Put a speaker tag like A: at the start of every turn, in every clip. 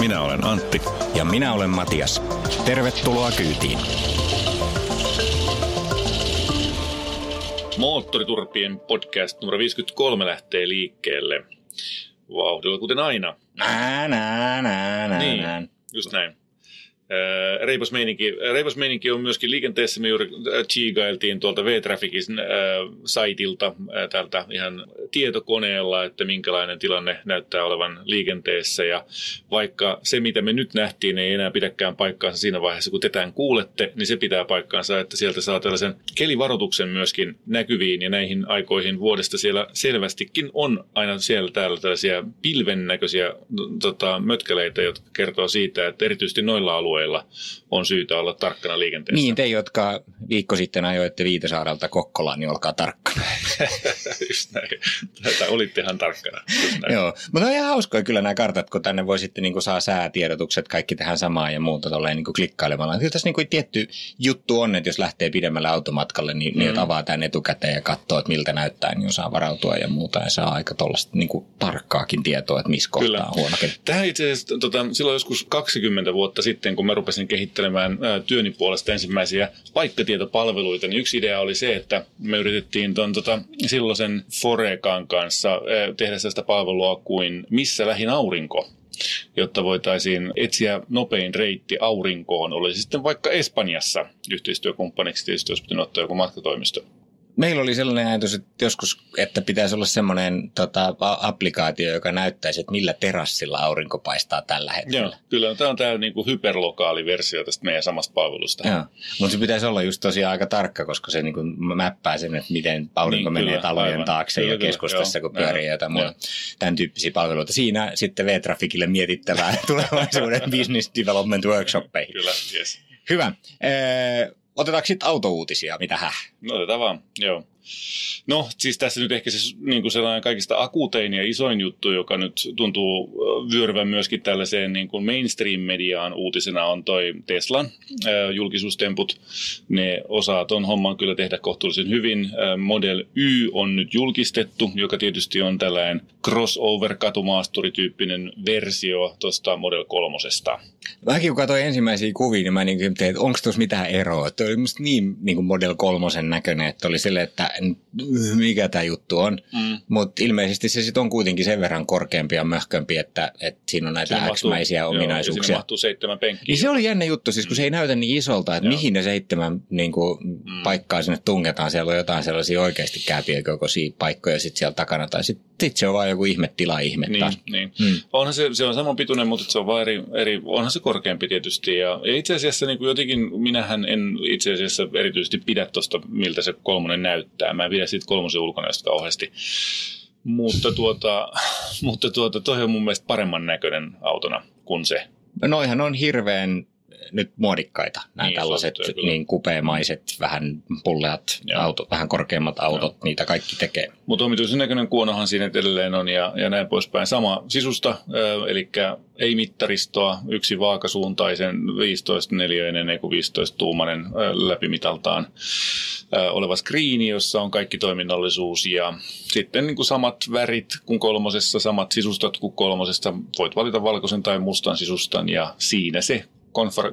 A: Minä olen Antti.
B: Ja minä olen Matias. Tervetuloa kyytiin.
A: Moottoriturpien podcast numero 53 lähtee liikkeelle. Vauhdilla kuten aina.
B: Nää, nää, nää, nää,
A: Niin,
B: nää.
A: just näin. Ää, Reipas meininki, reipas meininki on myöskin liikenteessä. Me juuri äh, chiigailtiin tuolta V-Trafficin äh, saitilta äh, tältä ihan tietokoneella, että minkälainen tilanne näyttää olevan liikenteessä. Ja vaikka se, mitä me nyt nähtiin, ei enää pidäkään paikkaansa siinä vaiheessa, kun te tämän kuulette, niin se pitää paikkaansa, että sieltä saa tällaisen kelivaroituksen myöskin näkyviin ja näihin aikoihin vuodesta siellä selvästikin on aina siellä täällä tällaisia pilven näköisiä tota, mötkeleitä, jotka kertoo siitä, että erityisesti noilla alueilla on syytä olla tarkkana liikenteessä.
B: Niin, te, jotka viikko sitten ajoitte Viitasaarelta Kokkolaan, niin olkaa tarkkana.
A: Just näin. Tätä olittehan tarkkana.
B: Joo, mutta on ihan hauskoja kyllä nämä kartat, kun tänne voi sitten niin saa säätiedotukset, kaikki tähän samaan ja muuta tolleen niin klikkailemalla. Kyllä tässä niin tietty juttu on, että jos lähtee pidemmälle automatkalle, niin, mm. niin avaa tämän etukäteen ja katsoo, että miltä näyttää, niin osaa varautua ja muuta. Ja saa aika tuollaista niin tarkkaakin tietoa, että missä kohtaa
A: Kyllä.
B: on huono.
A: Tähän itse asiassa tota, silloin joskus 20 vuotta sitten, kun mä rupesin kehittelemään ää, työni puolesta ensimmäisiä paikkatietopalveluita, niin yksi idea oli se, että me yritettiin ton, tota, silloisen Forekan kanssa tehdä sellaista palvelua kuin Missä lähin aurinko jotta voitaisiin etsiä nopein reitti aurinkoon. Oli sitten vaikka Espanjassa yhteistyökumppaniksi tietysti, jos pitää ottaa joku matkatoimisto.
B: Meillä oli sellainen ajatus, että joskus, että pitäisi olla semmoinen tota, applikaatio, joka näyttäisi, että millä terassilla aurinko paistaa tällä hetkellä.
A: Joo, kyllä tämä on tämä niinku hyperlokaali versio tästä meidän samasta palvelusta.
B: Joo, mutta se pitäisi olla just tosiaan aika tarkka, koska se niinku mäppää sen, että miten aurinko
A: Niin,
B: menee
A: kyllä,
B: talojen
A: aivan.
B: taakse
A: Kyllä,
B: ja keskustassa,
A: joo,
B: kun pyörii
A: joo,
B: jotain muuta. Tämän tyyppisiä palveluita. Siinä sitten V-Trafficille mietittävää tulevaisuuden business development workshoppeihin.
A: Kyllä, yes.
B: Hyvä. Ee, otetaanko sitten autouutisia? Mitä häh?
A: No otetaan vaan, joo. No siis tässä nyt ehkä se niin kuin sellainen kaikista akuutein ja isoin juttu, joka nyt tuntuu vyöryvän myöskin tällaiseen niin kuin mainstream-mediaan uutisena on toi Teslan ö, julkisuustemput. Ne osaa ton homman kyllä tehdä kohtuullisen hyvin. Ö, Model Y on nyt julkistettu, joka tietysti on tällainen crossover-katumaasturityyppinen versio tuosta Model 3.
B: Mäkin kun katsoin ensimmäisiä kuvia, niin mä niin että onko tuossa mitään eroa. Tuo oli niin, niin kuin Model 3 näköinen, että oli silleen, että n- mikä tämä juttu on.
A: Mm.
B: Mutta ilmeisesti se sitten on kuitenkin sen verran korkeampi ja möhkömpi, että, että siinä on näitä
A: joo, ja
B: ominaisuuksia.
A: Siinä mahtuu seitsemän penkkiä.
B: Niin se oli jännä juttu, siis kun se ei näytä niin isolta, että
A: Joo.
B: mihin ne seitsemän niin kuin, mm. paikkaa sinne tungetaan. Siellä on jotain sellaisia oikeasti kääpien kokoisia paikkoja sitten siellä takana. Tai sitten sit se on vaan joku ihme tila ihme
A: Niin,
B: taas.
A: niin.
B: Mm.
A: Mm. Onhan se, se on saman pituinen, mutta se on vaan eri, eri onhan se korkeampi tietysti. Ja, ja itse asiassa niin kuin jotenkin, minähän en itse asiassa erityisesti pidä tuosta, miltä se kolmonen näyttää. Mä en pidä siitä kolmosen ulkonäöstä kauheasti. Mutta tuota, mutta tuota, toi on mun mielestä paremman näköinen autona kuin se.
B: Noihan on hirveän nyt muodikkaita, nämä
A: Niin,
B: tällaiset
A: kyllä.
B: niin kupeamaiset, vähän pulleat
A: Joo.
B: autot, vähän korkeammat autot,
A: Joo.
B: niitä kaikki tekee.
A: Mutta omituisen näköinen kuonohan siinä edelleen on ja, ja näin poispäin. Sama sisusta, eli ei mittaristoa, yksi vaakasuuntaisen 15 neliöinen, ei kun 15 tuumainen ö, läpimitaltaan oleva skriini, jossa on kaikki toiminnallisuus ja sitten niin kuin samat värit kuin kolmosessa, samat sisustat kuin kolmosessa. Voit valita valkoisen tai mustan sisustan ja siinä se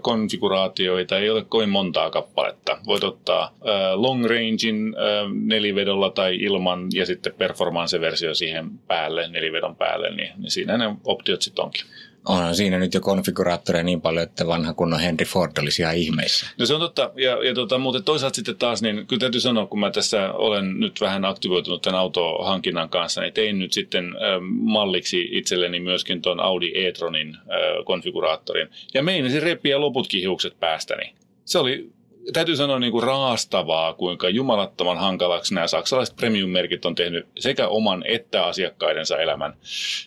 A: konfiguraatioita ei ole kovin montaa kappaletta. Voit ottaa äh, long rangein äh, nelivedolla tai ilman ja sitten performance-versio siihen päälle, nelivedon päälle, niin, niin siinä ne optiot sitten onkin.
B: Onhan siinä nyt jo konfiguraattoreja niin paljon, että vanha kunnon Henry Ford olisi ihan ihmeissä.
A: No se on totta, ja, ja tota, mutta toisaalta sitten taas, niin kyllä täytyy sanoa, kun mä tässä olen nyt vähän aktivoitunut tämän autohankinnan kanssa, niin tein nyt sitten äh, malliksi itselleni myöskin tuon Audi e-tronin äh, konfiguraattorin. Ja meinasin repiä loputkin hiukset päästäni. Se oli täytyy sanoa niin kuin raastavaa, kuinka jumalattoman hankalaksi nämä saksalaiset premium-merkit on tehnyt sekä oman että asiakkaidensa elämän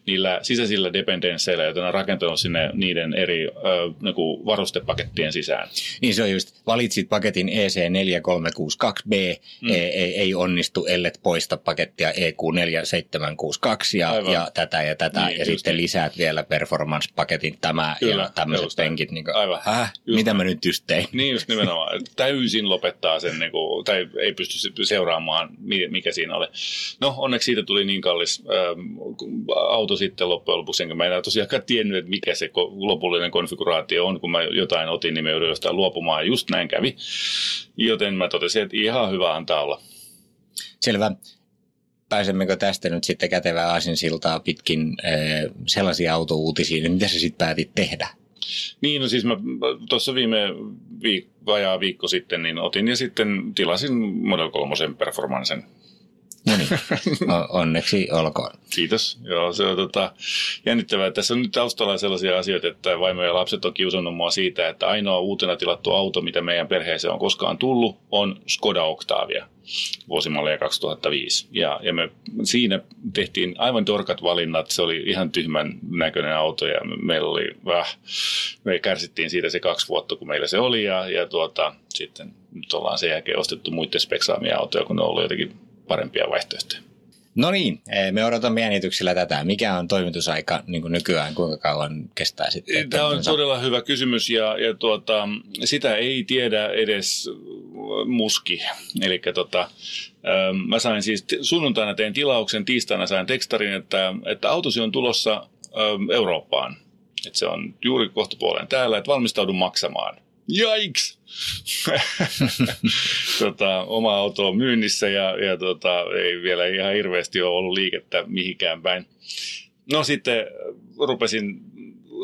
A: niillä sisäisillä dependensseillä, joita ne on rakentanut sinne niiden eri ö, niin kuin varustepakettien sisään.
B: Niin se on just, valitsit paketin E EC4362B, mm. ei, ei, ei onnistu, ellet poista pakettia E EQ4762 ja,
A: Aivan.
B: ja tätä ja tätä,
A: Niin,
B: ja
A: just
B: sitten
A: niin.
B: lisäät vielä performance-paketin tämä
A: Kyllä,
B: ja tämmöiset penkit. Niin kuin,
A: Aivan.
B: Häh?
A: Just
B: Mitä mä nyt just tein?
A: Niin just nimenomaan, täysin lopettaa sen, niin kuin, tai ei pysty se- seuraamaan, mi- mikä siinä oli. No onneksi siitä tuli niin kallis ähm, auto sitten loppujen lopuksi, enkä mä enää tosiaankaan tiennyt, että mikä se lopullinen konfiguraatio on, kun mä jotain otin, niin mä joudun jostain luopumaan, just näin kävi. Joten mä totesin, että ihan hyvä antaa olla.
B: Selvä. Pääsemmekö tästä nyt sitten kätevää aasinsiltaa pitkin äh, sellaisia autouutisiin, niin mitä sä sitten päätit tehdä?
A: Niin, no siis mä tuossa viime viik- vajaa viikko sitten niin otin ja sitten tilasin Model 3 performancen
B: No niin, onneksi olkoon.
A: Kiitos. Joo, se on tota, jännittävää. Tässä on nyt taustalla sellaisia asioita, että vaimo ja lapset on kiusannut mua siitä, että ainoa uutena tilattu auto, mitä meidän perheeseen on koskaan tullut, on Skoda Octavia vuosimalleja 2005. Ja, ja me siinä tehtiin aivan torkat valinnat. Se oli ihan tyhmän näköinen auto ja me- meillä oli, äh, me kärsittiin siitä se kaksi vuotta, kun meillä se oli. Ja, ja tuota, sitten nyt ollaan sen jälkeen ostettu muiden speksaamia autoja, kun ne on ollut jotenkin parempia vaihtoehtoja.
B: No niin, eh, me odotamme jännityksellä tätä. Mikä on toimitusaika niin kuin nykyään, kuinka kauan kestää sitten?
A: Tämä on todella hyvä kysymys ja, ja tuota, sitä ei tiedä edes muski. Eli tota, ähm, mä sain siis sunnuntaina tein tilauksen, tiistaina sain tekstarin, että, että autosi on tulossa ähm, Eurooppaan. Että se on juuri kohtapuoleen täällä, että valmistaudun maksamaan. Jaiks! tota, oma auto on myynnissä ja, ja tota, ei vielä ihan hirveästi ole ollut liikettä mihinkään päin. No sitten rupesin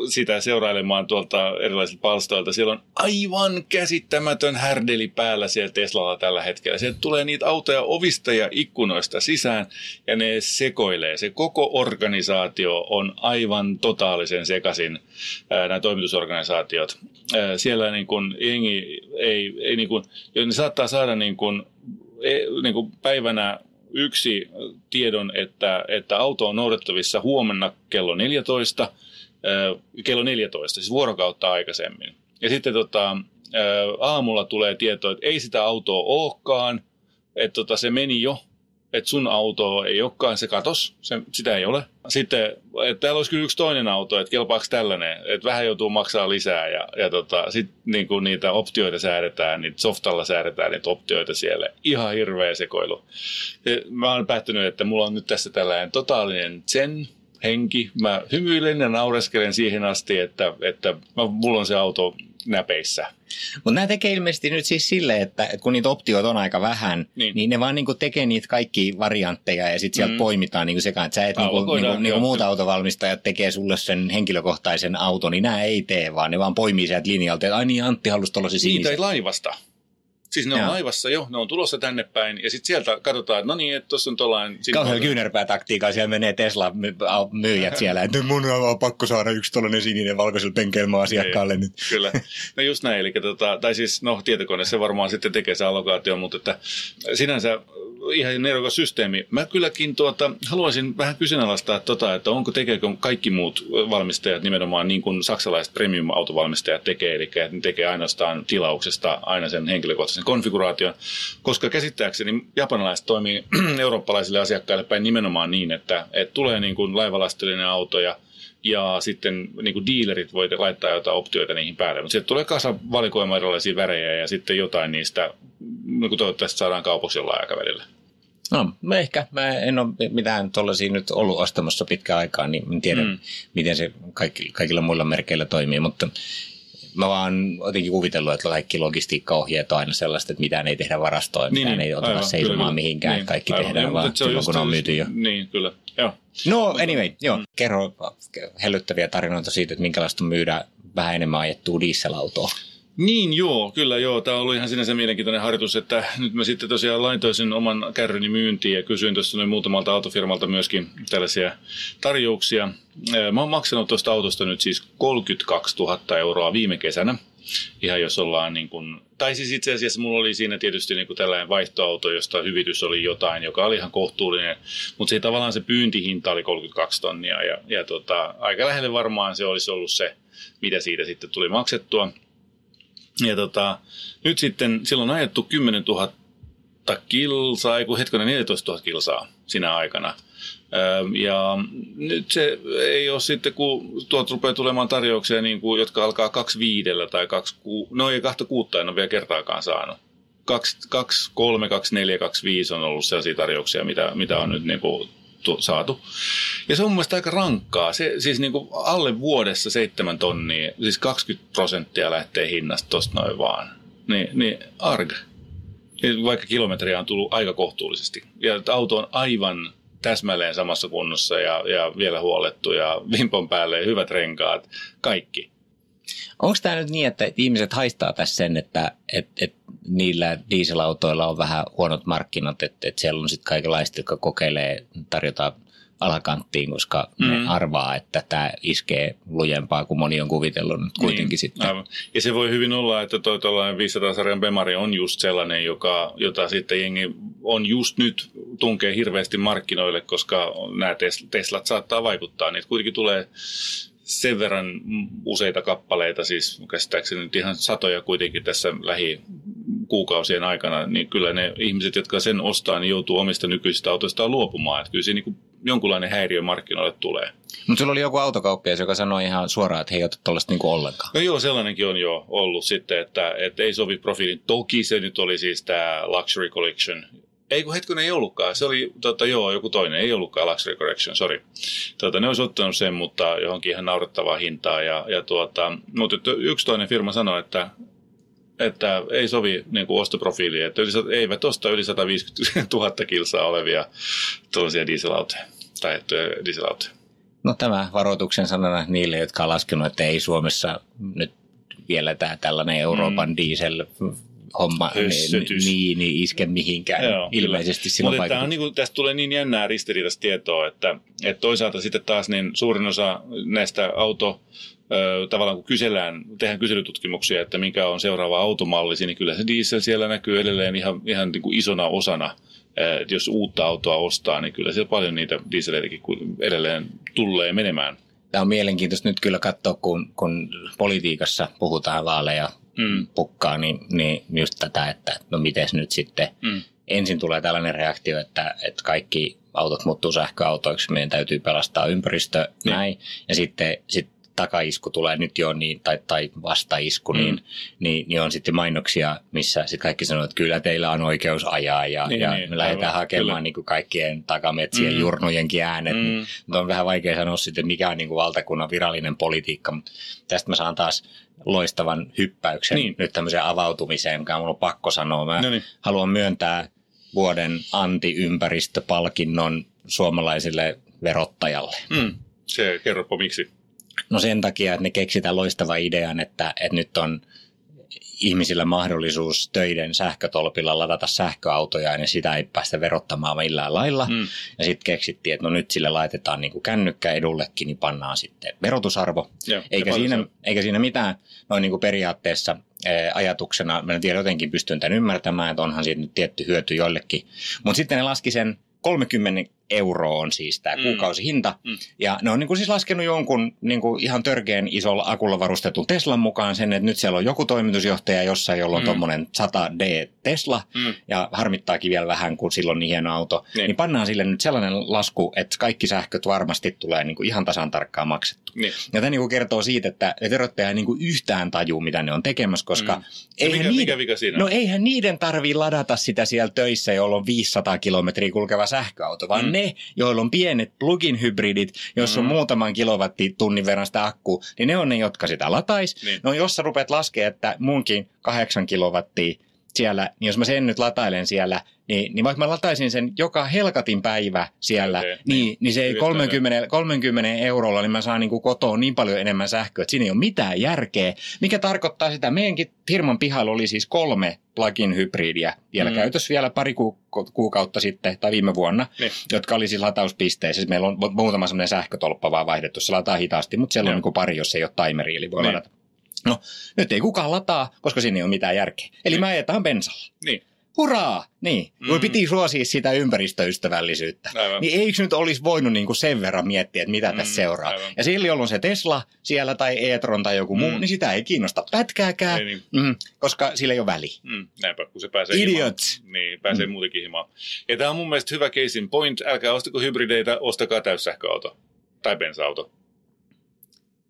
A: sitä seurailemaan tuolta erilaisilta palstoilta. Siellä on aivan käsittämätön härdeli päällä siellä Teslalla tällä hetkellä. Sieltä tulee niitä autoja ovista ja ikkunoista sisään ja ne sekoilee. Se koko organisaatio on aivan totaalisen sekaisin, nämä toimitusorganisaatiot. Siellä niin kuin jengi ei, ei niin kuin, ne saattaa saada niin kuin, e- niin kuin päivänä yksi tiedon, että, että auto on noudettavissa huomenna kello 14, äh, kello 14, siis vuorokautta aikaisemmin. Ja sitten tota, aamulla tulee tieto, että ei sitä autoa olekaan, että tota, se meni jo, että sun auto ei olekaan, se katos, se, sitä ei ole. Sitten, että täällä olisi kyllä yksi toinen auto, että kelpaako tällainen, että vähän joutuu maksaa lisää ja, ja tota, sitten niin niitä optioita säädetään, niitä softalla säädetään niitä optioita siellä. Ihan hirveä sekoilu. Mä oon päättänyt, että mulla on nyt tässä tällainen totaalinen zen henki. Mä hymyilen ja naureskelen siihen asti, että, että mä, mulla on se auto näpeissä.
B: Mutta nämä tekee ilmeisesti nyt siis silleen, että, kun niitä optioita on aika vähän, niin,
A: Niin.
B: niin ne vaan niinku tekee niitä kaikki variantteja ja sitten sieltä mm. Poimitaan niinku sekaan. Että sä et niinku, niinku, niinku muut autovalmistajat tekee sulle sen henkilökohtaisen auton, niin nämä ei tee, vaan ne vaan poimii sieltä linjalta, että ai niin Antti halusi tuollaisen
A: Niitä
B: sinisen.
A: ei laivasta. Siis ne on
B: Joo.
A: laivassa jo, ne on tulossa tänne päin ja sitten sieltä katsotaan, että no niin, että tuossa on tuollainen...
B: Kauhean kyynärpäätaktiikkaa, siellä menee Tesla-myyjät siellä, että mun on pakko saada yksi tuollainen sininen valkoisella penkeilma asiakkaalle nyt.
A: Kyllä. No just näin, eli tota, tai siis no tietokone se varmaan sitten tekee se allokaatio, mutta että sinänsä ihan nerokas systeemi. Mä kylläkin tuota, haluaisin vähän kyseenalaistaa tota, että onko tekeekö kaikki muut valmistajat nimenomaan niin kuin saksalaiset premium-autovalmistajat tekee, eli että ne tekee ainoastaan tilauksesta aina sen henkilökohtaisen konfiguraation, koska käsittääkseni japanilaiset toimii eurooppalaisille asiakkaille päin nimenomaan niin, että, että tulee niin kuin laivalastillinen auto ja ja sitten niin kuin dealerit voi laittaa jotain optioita niihin päälle. Mutta sieltä tulee kasa valikoima erilaisia värejä ja sitten jotain niistä niin kuin toivottavasti saadaan kaupaksi jollain aikavälillä.
B: No, mä ehkä. Mä en ole mitään tuollaisia nyt ollut ostamassa pitkään aikaa, niin en tiedä, mm. Miten se kaikki, kaikilla muilla merkeillä toimii, mutta mä vaan jotenkin kuvitellut, että kaikki logistiikkaohjeet on aina sellaista, että mitään ei tehdä varastoon, mitään niin, ei oteta
A: aivan,
B: seisomaan
A: kyllä,
B: mihinkään,
A: niin,
B: kaikki
A: aivan.
B: tehdään
A: Joo,
B: vaan silloin, kun on myyty jo.
A: Niin, kyllä. Joo.
B: No anyway, joo, kerro hellyttäviä tarinoita siitä, että minkälaista myydä vähän enemmän ajettua dieselautoa.
A: Niin joo, kyllä joo. Tämä ollut ihan sinänsä mielenkiintoinen harjoitus, että nyt mä sitten tosiaan laitoin sen oman kärryni myyntiin ja kysyin tuossa noin muutamalta autofirmalta myöskin tällaisia tarjouksia. Mä oon maksanut tuosta autosta nyt siis 32 000 euroa viime kesänä. ihan jos ollaan niin kuin, tai siis itse asiassa mulla oli siinä tietysti niin kuin tällainen vaihtoauto, josta hyvitys oli jotain, joka oli ihan kohtuullinen, mutta se tavallaan se pyyntihinta oli 32 tonnia ja, ja tota, aika lähelle varmaan se olisi ollut se, mitä siitä sitten tuli maksettua. Ja tota, nyt sitten silloin on ajettu 10 000 kilsaa, ei kun hetkinen 14 000 kilsaa sinä aikana. Ja nyt se ei ole sitten, kun tuot rupeaa tulemaan tarjouksia, niin kuin, jotka alkaa kaksi viidellä tai kaksi ku, no ei kahta kuutta en ole vielä kertaakaan saanut. 2, 2 3, 2, 4, 2, 5 on ollut sellaisia tarjouksia, mitä, mitä on nyt niin kuin, tu, saatu. Ja se on mun aika rankkaa. Se, siis niin kuin alle vuodessa seitsemän tonnia, siis 20 prosenttia lähtee hinnasta tosta noin vaan. Niin, niin arg. Vaikka kilometriä on tullut aika kohtuullisesti. Ja auto on aivan täsmälleen samassa kunnossa ja, ja vielä huolettu ja vimpon päälle hyvät renkaat, kaikki.
B: Onko tämä nyt niin, että ihmiset haistaa tässä sen, että et, et niillä dieselautoilla on vähän huonot markkinat, että et siellä on sitten kaikenlaista, jotka kokeilee tarjota alakanttiin, koska mm. ne arvaa, että tämä iskee lujempaa kuin moni on kuvitellut nyt kuitenkin niin, sitten. Aivan.
A: Ja se voi hyvin olla, että tuo 500-sarjan Bemari on just sellainen, joka, jota sitten jengi on just nyt tunkee hirveästi markkinoille, koska nämä Teslat saattaa vaikuttaa. Niitä kuitenkin tulee sen verran useita kappaleita, siis käsittääkseni nyt ihan satoja kuitenkin tässä lähi kuukausien aikana, niin kyllä ne ihmiset, jotka sen ostaa, niin joutuu omista nykyisistä autoistaan luopumaan. Että kyllä siinä niin jonkunlainen häiriö markkinoille tulee.
B: Mutta sulla oli joku autokauppias, joka sanoi ihan suoraan, että he ei ota tuollaista niinku ollenkaan.
A: No joo, sellainenkin on jo ollut sitten, että, että ei sovi profiilin. Toki se nyt oli siis tämä Luxury Collection, ei kun hetken ei ollutkaan. Se oli, tota, joo, joku toinen. Ei ollutkaan Luxury Correction, sorry. Tota, ne olisi ottanut sen, mutta johonkin ihan naurettavaa hintaa. Ja, ja tuota, mutta yksi toinen firma sanoi, että että ei sovi niin kuin ostoprofiiliin, että yli, eivät osta yli 150 000 kilsaa olevia tuollaisia dieselautoja tai dieselautoja.
B: No tämä varoituksen sanana niille, jotka on laskenut, että ei Suomessa nyt vielä tämä tällainen Euroopan mm. diesel homma niin, niin, niin iske mihinkään Joo, ilmeisesti silloin
A: Mutta on, niin kuin, tästä tulee niin jännää ristiriitaista tietoa, että, että toisaalta sitten taas niin suurin osa näistä auto tavallaan kun kysellään, tehdään kyselytutkimuksia, että mikä on seuraava automalli, niin kyllä se diesel siellä näkyy edelleen ihan, ihan niin kuin isona osana. Että jos uutta autoa ostaa, niin kyllä siellä paljon niitä dieseleitäkin edelleen tulee menemään.
B: Tämä on mielenkiintoista nyt kyllä katsoa, kun, kun politiikassa puhutaan vaaleja mm. pukkaa, niin, niin just tätä, että no miten nyt sitten mm. ensin tulee tällainen reaktio, että, että kaikki autot muuttuu sähköautoiksi, meidän täytyy pelastaa ympäristö, niin. näin. Ja sitten sit takaisku tulee nyt jo, niin, tai, tai vastaisku, mm. niin, niin, niin, on sitten mainoksia, missä sitten kaikki sanoo, että kyllä teillä on oikeus ajaa ja, niin, ja niin, me lähdetään aivan, hakemaan niin kuin kaikkien takametsien mm. jurnujenkin äänet. Mm. Niin, mutta on vähän vaikea sanoa sitten, mikä on niin kuin valtakunnan virallinen politiikka, mutta tästä mä saan taas loistavan hyppäyksen niin. nyt tämmöiseen avautumiseen, mikä on pakko sanoa. Mä no niin. haluan myöntää vuoden antiympäristöpalkinnon suomalaisille verottajalle. Mm.
A: Se kerropa miksi.
B: No sen takia, että ne keksitään loistava idean, että, että nyt on ihmisillä mahdollisuus töiden sähkötolpilla ladata sähköautoja ja niin sitä ei päästä verottamaan millään lailla. Mm. Ja sitten keksittiin, että no nyt sille laitetaan niin kuin kännykkä edullekin, niin pannaan sitten verotusarvo. Joo, eikä, siinä, eikä siinä mitään noin niin kuin periaatteessa ajatuksena, mä en tiedä jotenkin pystyn tämän ymmärtämään, että onhan siitä nyt tietty hyöty joillekin. Mutta sitten ne laski sen 30 euroa on siis tämä mm. kuukausihinta. Mm. Ja ne on niin kuin siis laskenut jonkun niin kuin ihan törkeän isolla akulla varustetun Teslan mukaan sen, että nyt siellä on joku toimitusjohtaja jossain, jolla on mm. tuommoinen 100D Tesla, mm. ja harmittaakin vielä vähän, kun silloin niin hieno auto. Niin. niin pannaan sille nyt sellainen lasku, että kaikki sähköt varmasti tulee niin kuin ihan tasan tarkkaan maksettu. Niin. Ja tämä niin kuin kertoo siitä, että verottaja ei niin kuin yhtään tajuu, mitä ne on tekemässä, koska mm. eihän,
A: mikä, niiden, mikä siinä?
B: No, eihän niiden tarvii ladata sitä siellä töissä, jolla on 500 kilometriä kulkeva sähköauto, vaan mm ne, joilla on pienet plug-in-hybridit, jos on mm. muutaman kilowattitunnin verran sitä akku, niin ne on ne, jotka sitä latais. Niin. No jos sä rupeat laskemaan, että munkin kahdeksan kilowattia siellä, niin jos mä sen nyt latailen siellä, niin, niin vaikka mä lataisin sen joka helkatin päivä siellä, okay, niin, niin, niin se ei 30, 30 eurolla, niin mä saan niin kotoa niin paljon enemmän sähköä, että siinä ei ole mitään järkeä. Mikä tarkoittaa sitä, meidänkin firman pihalla oli siis kolme plugin hybridiä vielä mm. käytössä vielä pari ku, kuukautta sitten tai viime vuonna, niin. jotka oli siis latauspisteissä. Siis meillä on muutama semmoinen sähkötolppa vaan vaihdettu, se lataa hitaasti, mutta siellä no. on niin pari, jos ei ole timeri, eli voi niin. ladata No, nyt ei kukaan lataa, koska siinä ei ole mitään järkeä. Eli me ajetaan bensalla.
A: Niin.
B: Hurraa! Niin, mm. kun piti suosia sitä ympäristöystävällisyyttä.
A: Aivan.
B: Niin eikö nyt olisi voinut niin kuin sen verran miettiä, että mitä mm, tässä seuraa.
A: aivan.
B: Ja sillä, jolloin se Tesla siellä tai e-tron tai joku muu,
A: Mm.
B: niin sitä ei kiinnosta pätkääkään,
A: Ei niin.
B: mm, koska sillä ei ole väli.
A: Mm, näinpä, kun se pääsee
B: Idiots.
A: himaan. Niin, pääsee mm. muutenkin himaan. Ja tämä on mun mielestä hyvä case in point. Älkää ostako hybrideitä, ostakaa täyssähköauto. Tai bensa-auto.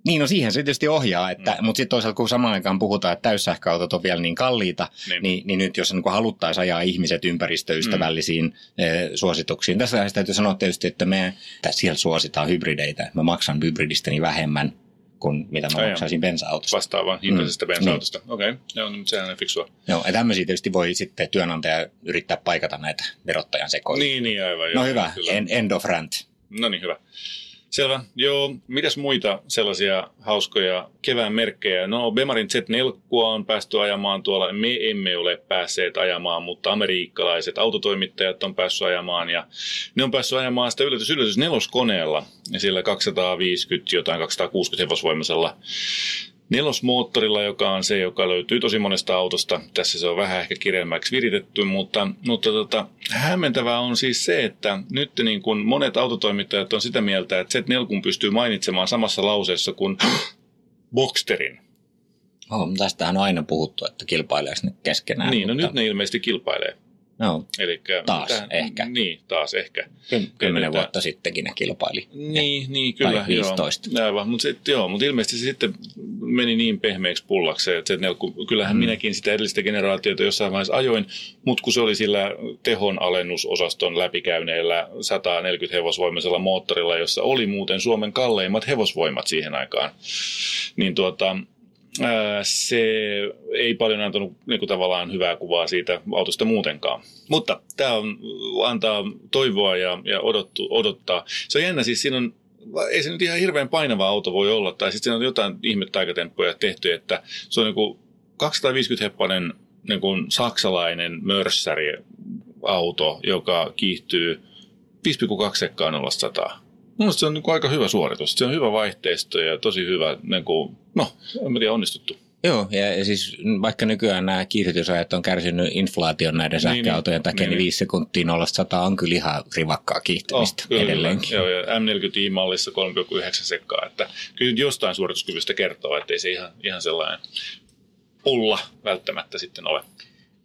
B: Niin, no siihen se tietysti ohjaa, että, mm. mutta sitten toisaalta kun samaan aikaan puhutaan, että täyssähköautot on vielä niin kalliita,
A: Niin.
B: niin, niin nyt jos niin haluttaisiin ajaa ihmiset ympäristöystävällisiin mm. suosituksiin. Tässä vaiheessa täytyy sanoa tietysti, että me että siellä suositaan hybrideitä. Mä maksan hybridistäni vähemmän kuin mitä mä
A: Ai
B: maksaisin bensa-autosta.
A: Vastaavan hintaisesta
B: Mm,
A: bensa-autosta. Okei, okay. joo, no, sehän on fiksua.
B: Joo, ja tämmöisiä tietysti voi sitten työnantaja yrittää paikata näitä verottajan sekoja.
A: Niin, niin, aivan.
B: no
A: joo,
B: hyvä,
A: kyllä.
B: en, end of rant.
A: No niin, hyvä. Selvä. Joo, mitäs muita sellaisia hauskoja kevään merkkejä? No, Bemarin Z4 on päästy ajamaan tuolla. Me emme ole päässeet ajamaan, mutta amerikkalaiset autotoimittajat on päässyt ajamaan. Ja ne on päässyt ajamaan sitä yllätys, yllätys neloskoneella. Ja sillä 250 jotain 260 hevosvoimaisella nelosmoottorilla, joka on se, joka löytyy tosi monesta autosta. Tässä se on vähän ehkä kireemmäksi viritetty, mutta, mutta tota, hämmentävää on siis se, että nyt niin kuin monet autotoimittajat on sitä mieltä, että Z4 pystyy mainitsemaan samassa lauseessa kuin Boxsterin.
B: Oh, tästähän on aina puhuttu, että kilpaileeko ne keskenään.
A: niin, no
B: mutta,
A: nyt ne ilmeisesti kilpailee.
B: No,
A: Elikkä,
B: Taas ehkä.
A: Niin, taas ehkä.
B: ky- kymmenen vuotta sittenkin ne kilpaili.
A: Niin, niin kyllä.
B: Tai 15.
A: Joo, aivan, mutta, sit, joo, mutta ilmeisesti se sitten meni niin pehmeäksi pullaksi, että se, kyllähän mm. minäkin sitä edellistä generaatiota jossain vaiheessa ajoin, mutta kun se oli sillä tehon alennusosaston läpikäyneellä 140 hevosvoimaisella moottorilla, jossa oli muuten Suomen kalleimmat hevosvoimat siihen aikaan, niin tuota, se ei paljon antanut niin kuin tavallaan hyvää kuvaa siitä autosta muutenkaan. Mutta tämä on, antaa toivoa ja, ja odottu, odottaa. Se on jännä, siis siinä on, ei se nyt ihan hirveän painava auto voi olla, tai sitten siinä on jotain ihmetaikatemppuja tehty, että se on niin kuin 250 heppanen niin kuin saksalainen mörssäri auto, joka kiihtyy 5,2 sekkaa 0 100. Mielestäni se on niin kuin aika hyvä suoritus. Se on hyvä vaihteisto ja tosi hyvä, niin kuin, no, en tiedä, onnistuttu.
B: Joo, ja, siis vaikka nykyään nämä kiihdytysajat on kärsinyt inflaation näiden
A: Niin,
B: sähköautojen
A: niin,
B: takia,
A: niin,
B: niin,
A: niin.
B: 5 sekuntia 0 100 on kyllä ihan rivakkaa kiihtymistä
A: Oh, kyllä,
B: edelleenkin.
A: Joo, ja M40i-mallissa 3,9 sekkaa. Että kyllä nyt jostain suorituskyvystä kertoo, että ei se ihan, ihan sellainen pulla välttämättä sitten ole.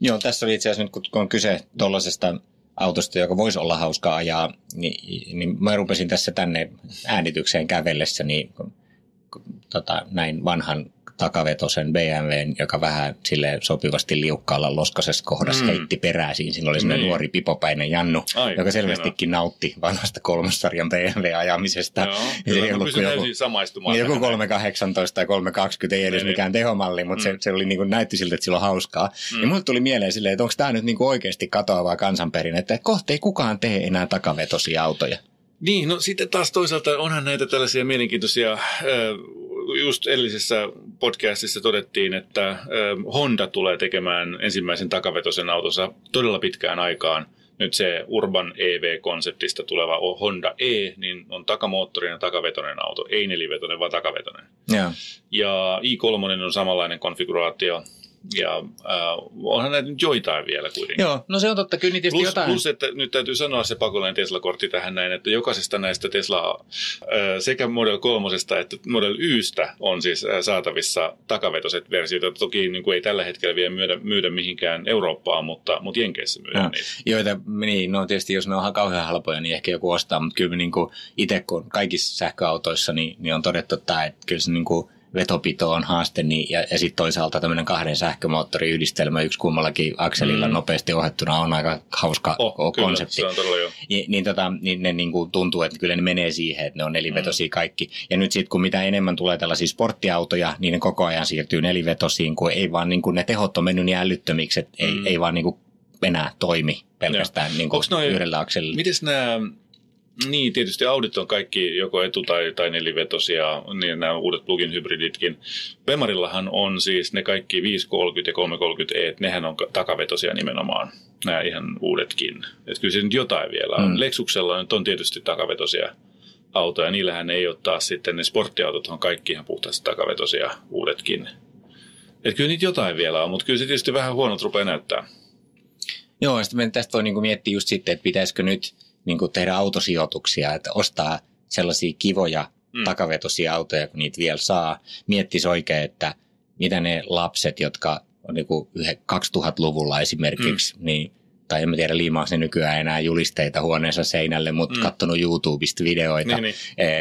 B: Joo, tässä oli itse asiassa nyt, kun on kyse tuollaisesta autosta, joka voisi olla hauskaa ajaa, niin, niin mä rupesin tässä tänne äänitykseen kävellessä, niin tota, näin vanhan takavetosen BMWn, joka vähän sille sopivasti liukkaalla loskasessa kohdassa
A: Mm.
B: mm. heitti peräisiin. Siinä oli
A: Niin.
B: nuori pipopäinen Jannu,
A: Ai,
B: joka selvästikin nautti vanhasta kolmossarjan BMW-ajamisesta.
A: Joo,
B: Ja se
A: kyllä
B: ei ollut joku,
A: samaistumaan.
B: niin joku
A: tähän.
B: 318 tai 320 ei edes
A: Niin, niin.
B: mikään tehomalli, mutta
A: Mm.
B: se, se oli niin kuin, näytti siltä, että sillä on hauskaa.
A: Mm.
B: Mm. Ja mulle tuli mieleen silleen, että onko tämä nyt niin kuin oikeasti katoavaa kansanperinnettä, että kohta ei kukaan tee enää takavetosia autoja.
A: Niin, no sitten taas toisaalta onhan näitä tällaisia mielenkiintoisia, just edellisessä podcastissa todettiin, että Honda tulee tekemään ensimmäisen takavetosen autonsa todella pitkään aikaan. Nyt se Urban EV-konseptista tuleva Honda E, niin on takamoottorinen takavetoinen auto, ei nelivetoinen, vaan takavetoinen.
B: Joo.
A: Ja i3 on samanlainen konfiguraatio, ja äh, onhan näitä nyt joitain vielä kuitenkin.
B: Joo, no se on totta, kyllä niitä
A: Plus,
B: jotain.
A: plus, että nyt täytyy sanoa se pakollinen Tesla-kortti tähän näin, että jokaisesta näistä Tesla äh, sekä Model 3 että Model Ystä on siis äh, saatavissa takavetoset versiot. Toki niin kuin ei tällä hetkellä vielä myydä, myydä mihinkään Eurooppaan, mutta, mutta Jenkeissä myydään
B: Joo.
A: niitä.
B: Joita, niin, no tietysti jos ne on kauhean halpoja, niin ehkä joku ostaa, mutta kyllä niin itse kun kaikissa sähköautoissa, niin, niin on todettu, että, että kyllä se niin kuin vetopito on haaste, niin, ja, ja sitten toisaalta tämmöinen kahden sähkömoottoriyhdistelmä, yksi kummallakin akselilla
A: Mm.
B: nopeasti ohjattuna on aika hauska
A: Oh, kyllä,
B: konsepti.
A: se on todella jo.
B: Niin, tota, niin ne niin kuin tuntuu, että kyllä ne menee siihen, että ne on nelivetosia
A: Mm.
B: kaikki. Ja nyt sitten kun mitä enemmän tulee tällaisia sporttiautoja, niin ne koko ajan siirtyy nelivetosiin, kun ei vaan niin kuin ne tehot on mennyt niin älyttömiksi, että ei,
A: Mm.
B: ei vaan niin kuin enää toimi pelkästään niin kuin
A: Onks noi-
B: yhdellä akselilla.
A: Mites nämä, niin tietysti Audit on kaikki joko etu- tai, tai nelivetosia, niin nämä uudet plug-in hybriditkin. Bemarillahan on siis ne kaikki 530 ja 330 e, nehän on ka- takavetosia nimenomaan, nämä ihan uudetkin. Et kyllä se nyt jotain vielä on.
B: Mm.
A: Lexuksella nyt on tietysti takavetosia autoja, niillähän ei ole taas sitten, ne sporttiautot on kaikki ihan puhtaasti takavetosia uudetkin. Et kyllä niitä jotain vielä on, mutta kyllä se tietysti vähän huonot rupeaa näyttää.
B: Joo, sitten tästä voi niinku miettiä just sitten, että pitäisikö nyt niinku tehdä autosijoituksia, että ostaa sellaisia kivoja mm. takavetosia autoja, kun niitä vielä saa. Miettisi oikein, että mitä ne lapset, jotka on niinku 2000-luvulla esimerkiksi, mm. niin tai en mä tiedä liimaako ne nykyään enää julisteita huoneensa seinälle, mutta mm. katsonut YouTubesta videoita niin, niin.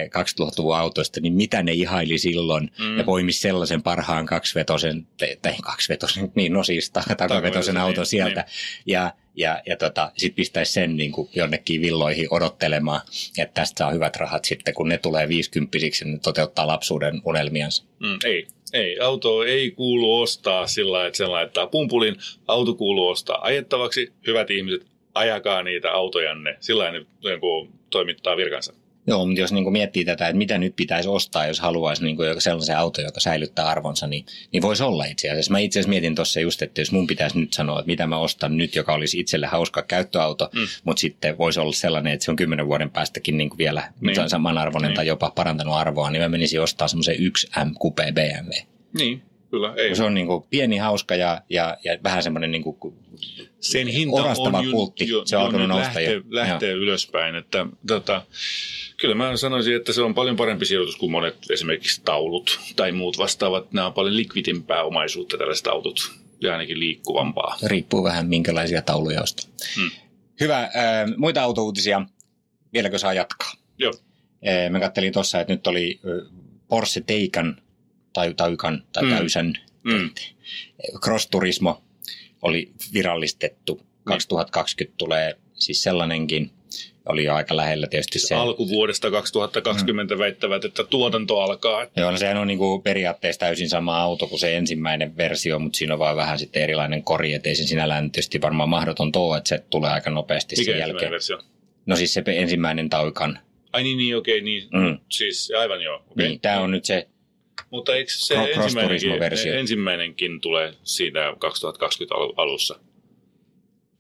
B: 2000-luvun autoista, niin mitä ne ihaili silloin mm. ja poimisi sellaisen parhaan kaksivetosen, tai kaksivetosen, niin no siis takavetosen auton niin, sieltä. Niin. Ja, ja, ja tota, sitten pistäisi sen niin kuin jonnekin villoihin odottelemaan, että tästä saa hyvät rahat sitten, kun ne tulee viisikymppisiksi, niin toteuttaa lapsuuden unelmiansa.
A: Mm, ei, ei, auto ei kuulu ostaa sillä että sen laittaa pumpulin. Auto kuuluu ostaa ajettavaksi. Hyvät ihmiset, ajakaa niitä autojanne. Sillä ne toimittaa virkansa.
B: Joo, mutta jos niin miettii tätä, että mitä nyt pitäisi ostaa, jos haluaisi niin sellaisen auto, joka säilyttää arvonsa, niin, niin voisi olla itse asiassa. Mä itse asiassa mietin tuossa just, että jos mun pitäisi nyt sanoa, että mitä mä ostan nyt, joka olisi itselle hauska käyttöauto, mm. mutta sitten voisi olla sellainen, että se on kymmenen vuoden päästäkin niin vielä niin. samanarvoinen niin. tai jopa parantanut arvoa, niin mä menisin ostaa semmoisen 1M Coupe BMW.
A: Niin, kyllä. Ei.
B: Se on niin kuin pieni, hauska ja, ja, ja vähän semmoinen niin kuin
A: sen hinta
B: orastava
A: on
B: kultti.
A: Jo,
B: se on alkanut nousta
A: lähtee, jo. lähtee ylöspäin. Että, tota, kyllä mä sanoisin, että se on paljon parempi sijoitus kuin monet esimerkiksi taulut tai muut vastaavat. Nämä on paljon likvidimpää omaisuutta tällaiset autot ja ainakin liikkuvampaa.
B: Riippuu vähän minkälaisia tauluja ostaa. Hmm. Hyvä. Äh, muita autouutisia. Vieläkö saa jatkaa?
A: Joo.
B: Äh, mä kattelin tuossa, että nyt oli Porsche Taycan tai Taycan tai mm. Täysän mm. Cross Turismo oli virallistettu. 2020 tulee siis sellainenkin, oli jo aika lähellä tietysti se.
A: Alkuvuodesta 2020 mm. väittävät, että tuotanto alkaa.
B: Joo, no sehän on niin kuin periaatteessa täysin sama auto kuin se ensimmäinen versio, mutta siinä on vaan vähän sitten erilainen kori, ettei sen sinällään tietysti varmaan mahdoton tuo, että se tulee aika nopeasti
A: Mikä
B: sen jälkeen.
A: versio?
B: No siis se ensimmäinen Taukan.
A: Ai niin, niin okei, niin. Mm. Siis aivan joo. Okay.
B: Niin, tämä on nyt se
A: mutta eikö se ensimmäinenkin, ensimmäinenkin tulee siitä 2020 alussa?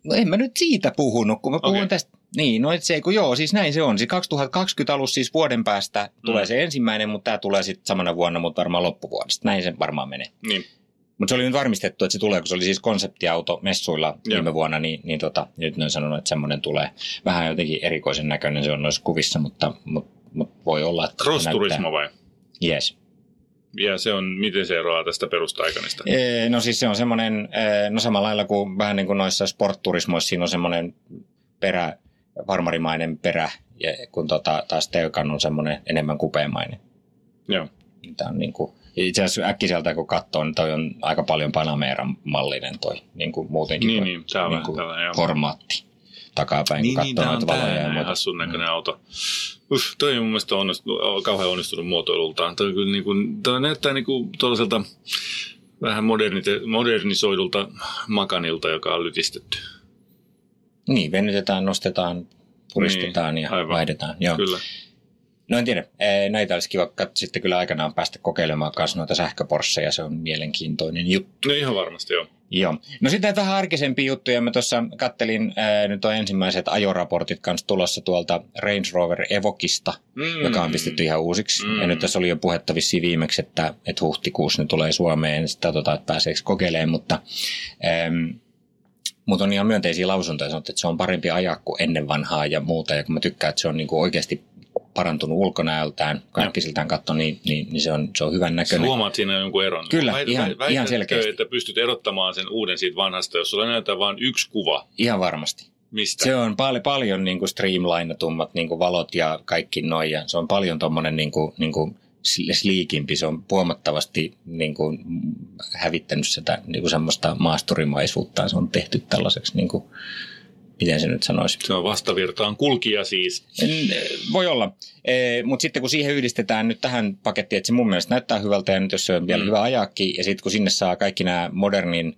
B: No en mä nyt siitä puhunut, kun mä puhun okay. tästä. Niin, no et se, kun joo, siis näin se on. Siis 2020 alussa siis vuoden päästä mm. tulee se ensimmäinen, mutta tämä tulee sitten samana vuonna, mutta varmaan loppuvuodesta. Näin se varmaan menee.
A: Niin.
B: Mutta se oli nyt varmistettu, että se tulee, kun se oli siis konseptiauto messuilla Joo. viime vuonna, niin, niin tota, nyt ne on sanonut, että semmoinen tulee vähän jotenkin erikoisen näköinen, se on noissa kuvissa, mutta, mutta, mutta voi olla, että
A: Cross Turismo vai?
B: Yes.
A: Ja se on, miten se eroaa tästä perustaikanista?
B: no siis se on semmoinen, no samalla lailla kuin vähän niin kuin noissa sportturismoissa, siinä on semmoinen perä, varmarimainen perä, ja kun tota, taas Teukan on semmoinen enemmän kupeamainen.
A: Joo.
B: Tämä on niin kuin, itse asiassa äkkiseltä kun katsoo, niin toi on aika paljon Panameran mallinen toi niin kuin muutenkin
A: niin, niin, se on niin kuin
B: formaatti takapäin,
A: niin,
B: kun
A: niin,
B: katsoo noita valoja ja
A: muuta. hassun näköinen mm. auto. Uff, toi on mun mielestä onnistunut, kauhean onnistunut muotoilultaan. Toi, kyllä niin kuin, toi näyttää niin kuin tuollaiselta vähän modernisoidulta makanilta, joka on lytistetty.
B: Niin, venytetään, nostetaan, puristetaan niin, ja aivan. vaihdetaan. Joo.
A: Kyllä.
B: No en tiedä. Näitä olisi kiva sitten kyllä aikanaan päästä kokeilemaan myös noita sähköporsseja. Se on mielenkiintoinen juttu.
A: No ihan varmasti joo.
B: Joo. No sitten vähän arkisempia juttuja. Mä tuossa kattelin, ää, nyt on ensimmäiset ajoraportit kanssa tulossa tuolta Range Rover Evokista, mm. joka on pistetty ihan uusiksi. Mm. Ja nyt tässä oli jo puhetta vissiin viimeksi, että, että huhtikuussa ne tulee Suomeen. Sitä tota, että pääseekö kokeilemaan, mutta... Ähm, mutta on ihan myönteisiä lausuntoja, sanottu, että se on parempi ajaa kuin ennen vanhaa ja muuta. Ja kun mä tykkään, että se on niinku oikeasti parantunut ulkonäöltään, kaikki siltään katto, niin, niin, niin, se, on, se on hyvän näköinen. Sä
A: huomaat siinä jonkun eron.
B: Kyllä, Väität, ihan, väität, ihan selkeästi.
A: että pystyt erottamaan sen uuden siitä vanhasta, jos sulla näyttää vain yksi kuva.
B: Ihan varmasti.
A: Mistä?
B: Se on paljon, paljon niin kuin streamlinatummat niin kuin valot ja kaikki noin. Ja se on paljon tuommoinen niin kuin, niin kuin sliikimpi. Se on huomattavasti niin kuin, hävittänyt sitä niin kuin semmoista maasturimaisuutta. Se on tehty tällaiseksi niin kuin, miten se nyt sanoisi?
A: Se on vastavirtaan kulkija siis.
B: Voi olla, e, mutta sitten kun siihen yhdistetään nyt tähän pakettiin, että se mun mielestä näyttää hyvältä ja nyt jos se on vielä mm. hyvä ajakin ja sitten kun sinne saa kaikki nämä modernin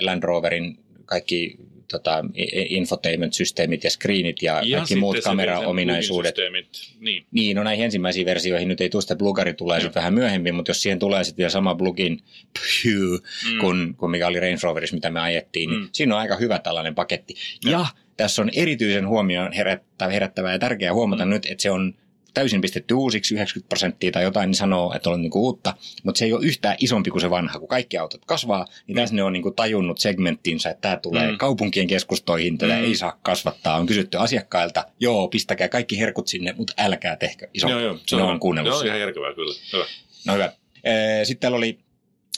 B: Land Roverin kaikki tota, infotainment-systeemit ja screenit ja, ja kaikki muut kameraominaisuudet.
A: Niin.
B: niin, no näihin ensimmäisiin versioihin nyt ei tule sitä plugari tulee sitten vähän myöhemmin, mutta jos siihen tulee sitten vielä sama plugin phew, mm. kuin, kuin mikä oli Range Roverissa, mitä me ajettiin, niin mm. siinä on aika hyvä tällainen paketti. Ja, ja tässä on erityisen huomioon herättävä, herättävää ja tärkeää huomata mm. nyt, että se on täysin pistetty uusiksi, 90 prosenttia tai jotain, niin sanoo, että on niin uutta, mutta se ei ole yhtään isompi kuin se vanha. Kun kaikki autot kasvaa, niin tässä ne on niin tajunnut segmenttinsä, että tämä tulee mm. kaupunkien keskustoihin, tätä mm. ei saa kasvattaa. On kysytty asiakkailta, joo, pistäkää kaikki herkut sinne, mutta älkää tehkö iso.
A: Joo, joo, se on,
B: on kuunnellut
A: Joo, ihan järkevää kyllä. Hyvä.
B: No hyvä. Sitten täällä oli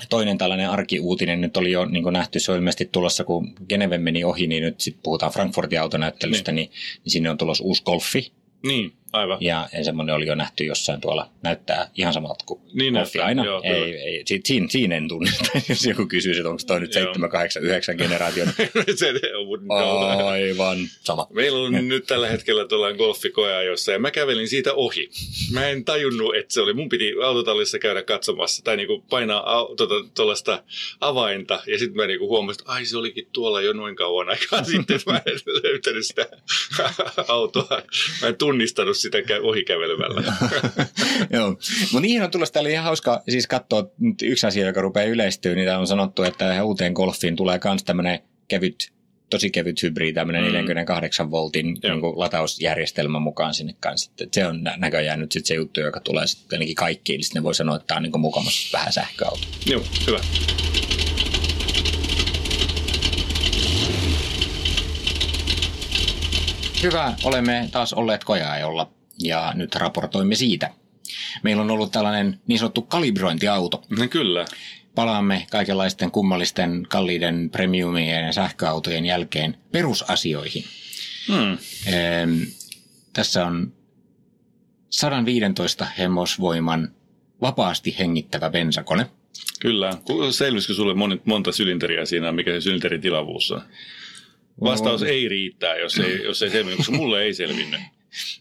B: toinen tällainen arkiuutinen, nyt oli jo niin nähty, se on ilmeisesti tulossa, kun Geneve meni ohi, niin nyt sitten puhutaan Frankfurtin autonäyttelystä, niin. Niin, niin sinne on tulossa uusi Golfi,
A: Niin, aivan.
B: ja semmoinen oli jo nähty jossain tuolla, näyttää ihan samalta kuin
A: Niin näyttää,
B: aina.
A: joo,
B: ei,
A: kyllä.
B: ei, si- siinä, siinä en tunnista, jos joku kysyisi, että onko toi nyt
A: Joo.
B: 7, 8, 9 generaation.
A: se on
B: Aivan sama.
A: Meillä on nyt tällä hetkellä tuollainen golfikoja jossa ja mä kävelin siitä ohi. Mä en tajunnut, että se oli. Mun piti autotallissa käydä katsomassa tai niinku painaa tota, tuollaista avainta ja sitten mä niinku huomasin, että ai se olikin tuolla jo noin kauan aikaa sitten. Mä en löytänyt sitä autoa. Mä en tunnistanut sitä kä- ohikävelemällä.
B: Joo, mutta niihin on tulossa täällä ihan hauska siis katsoa nyt yksi asia, joka rupeaa yleistyä, niin täällä on sanottu, että tähän uuteen golfiin tulee myös tämmöinen kevyt, tosi kevyt hybridi, tämmöinen
A: Mm.
B: mm. 48 voltin
A: Joo.
B: niin kuin, latausjärjestelmä mukaan sinne kanssa. Et se on nä- näköjään nyt sit se juttu, joka tulee sitten ainakin kaikkiin, niin sitten ne voi sanoa, että tämä on niin mukamassa vähän sähköauto.
A: Joo, hyvä.
B: Hyvä, olemme taas olleet kojaajolla ja nyt raportoimme siitä. Meillä on ollut tällainen niin sanottu kalibrointiauto.
A: No, kyllä.
B: palaamme kaikenlaisten kummallisten kalliiden premiumien ja sähköautojen jälkeen perusasioihin.
A: Hmm.
B: Ehm, tässä on 115 hemosvoiman vapaasti hengittävä bensakone.
A: Kyllä. Selvisikö sulle monta sylinteriä siinä, mikä se sylinterin tilavuus on? Vastaus ei riittää, jos ei, jos ei selvinnyt, koska mulle ei selvinnyt.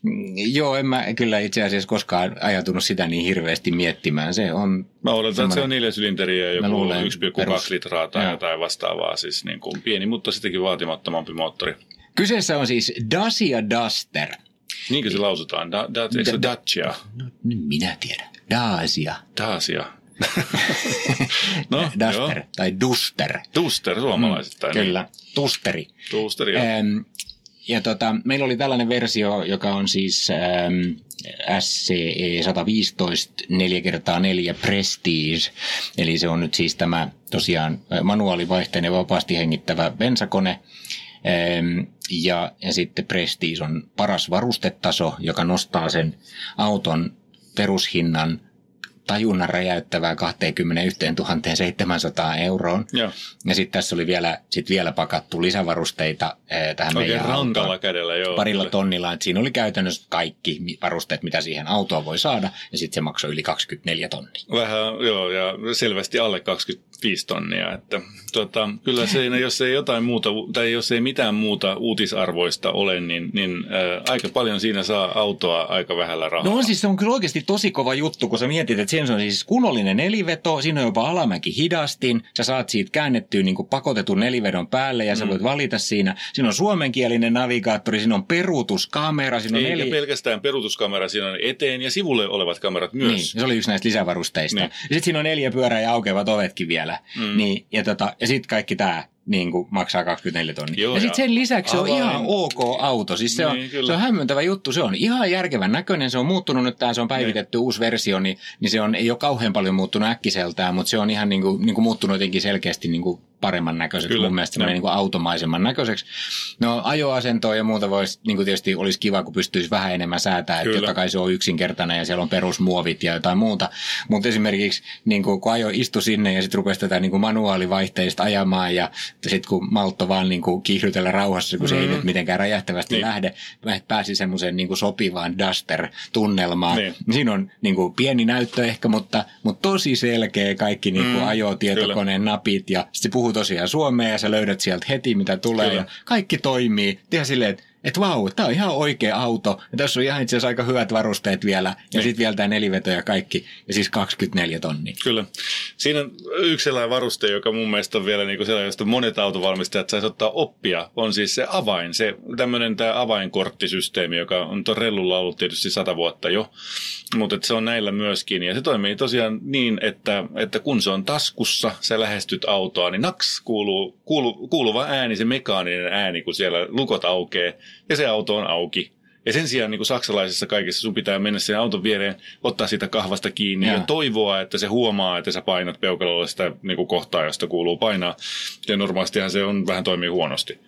B: Mm, Joo, en mä kyllä itse asiassa koskaan ajatunut sitä niin hirveästi miettimään. Se on
A: Mä odotan, että se on neljä sylinteriä ja joku
B: luulen,
A: 1,2
B: perus-
A: litraa tai
B: Joo.
A: jotain vastaavaa. Siis niin kuin pieni, mutta sittenkin vaatimattomampi moottori.
B: Kyseessä on siis Dacia Duster.
A: Niinkö se lausutaan? Da, da, eikö se
B: Da-
A: Dacia?
B: No, minä tiedän. Dacia.
A: Dacia. no,
B: Duster
A: joo.
B: tai Duster.
A: Duster suomalaisittain.
B: Kyllä, Dusteri.
A: Niin. Duster, joo.
B: Ähm, ja tota, meillä oli tällainen versio, joka on siis ähm, SCE 115 4x4 Prestige. Eli se on nyt siis tämä tosiaan manuaalivaihteinen vapaasti hengittävä bensakone. Ähm, ja, ja sitten Prestige on paras varustetaso, joka nostaa sen auton perushinnan tajunnan räjäyttävää 21 700 euroon.
A: Joo.
B: Ja sitten tässä oli vielä, sit vielä pakattu lisävarusteita eh, tähän
A: Oikein
B: meidän
A: rankalla
B: autoon.
A: kädellä, joo.
B: Parilla
A: kyllä.
B: tonnilla, että siinä oli käytännössä kaikki varusteet, mitä siihen autoon voi saada, ja sitten se maksoi yli 24 tonnia.
A: Vähän, joo, ja selvästi alle 25 tonnia. Että, tota, kyllä se, jos ei jotain muuta, tai jos ei mitään muuta uutisarvoista ole, niin, niin ää, aika paljon siinä saa autoa aika vähällä rahaa.
B: No on siis se on kyllä oikeasti tosi kova juttu, kun sä mietit, että siinä on siis kunnollinen neliveto, siinä on jopa alamäki hidastin, sä saat siitä käännettyä niin kuin pakotetun nelivedon päälle ja sä voit valita siinä. Siinä on suomenkielinen navigaattori, siinä on peruutuskamera, siinä on
A: Eikä
B: neli...
A: pelkästään peruutuskamera, siinä on eteen ja sivulle olevat kamerat myös.
B: Niin, se oli yksi näistä lisävarusteista.
A: Niin.
B: Niin. Ja sitten siinä on neljä pyörää ja aukeavat ovetkin vielä.
A: Mm.
B: Niin, ja tota, ja sitten kaikki tämä niin kuin maksaa 24 tonnia.
A: Joo,
B: ja sitten sen lisäksi se on ihan ok auto. Siis se, on,
A: Niin, kyllä.
B: se on hämmentävä juttu. Se on ihan järkevän näköinen. Se on muuttunut nyt, tää, se on päivitetty uusi versio, niin, niin se on, ei ole kauhean paljon muuttunut äkkiseltään, mutta se on ihan niin kuin, niin kuin muuttunut jotenkin selkeästi niin kuin paremman näköiseksi.
A: Kyllä,
B: Mun mielestä
A: joo.
B: niin kuin automaisemman näköiseksi. No ajoasentoa ja muuta voisi, niin kuin tietysti olisi kiva, kun pystyisi vähän enemmän säätää, että
A: Kyllä.
B: totta kai se on yksinkertainen ja siellä on perusmuovit ja jotain muuta. Mutta esimerkiksi niin kuin, kun ajo istu sinne ja sitten rupesi tätä niin kuin manuaalivaihteista ajamaan ja sitten kun maltto vaan niin kuin kiihdytellä rauhassa, kun se ei
A: Mm.
B: nyt mitenkään räjähtävästi
A: Niin.
B: lähde, pääsi semmoiseen niin kuin sopivaan Duster-tunnelmaan.
A: Niin.
B: Siinä on niin kuin pieni näyttö ehkä, mutta, mutta tosi selkeä kaikki niin kuin
A: Mm,
B: ajotietokoneen napit ja sitten se puhuu tosiaan suomea ja sä löydät sieltä heti mitä tulee
A: Kyllä.
B: ja kaikki toimii. Ihan silleen, että että vau, tämä on ihan oikea auto. Ja tässä on ihan itse asiassa aika hyvät varusteet vielä. Ja
A: Niin.
B: sitten vielä tämä neliveto ja kaikki. Ja siis 24 tonnia.
A: Kyllä. Siinä on yksi sellainen varuste, joka mun mielestä on vielä niin kuin sellainen, josta monet autovalmistajat saisi ottaa oppia, on siis se avain, se tämmöinen tämä avainkorttisysteemi, joka on tuon rellulla ollut tietysti sata vuotta jo, mutta se on näillä myöskin. Ja se toimii tosiaan niin, että, että kun se on taskussa, sä lähestyt autoa, niin naks kuuluu, kuulu, kuuluva ääni, se mekaaninen ääni, kun siellä lukot aukeaa ja se auto on auki. Ja sen sijaan niin kuin saksalaisissa kaikissa sun pitää mennä sen auton viereen, ottaa sitä kahvasta kiinni ja, ja toivoa, että se huomaa, että sä painat peukalolla sitä niin kuin kohtaa, josta kuuluu painaa. Ja normaalistihan se on vähän toimii huonosti.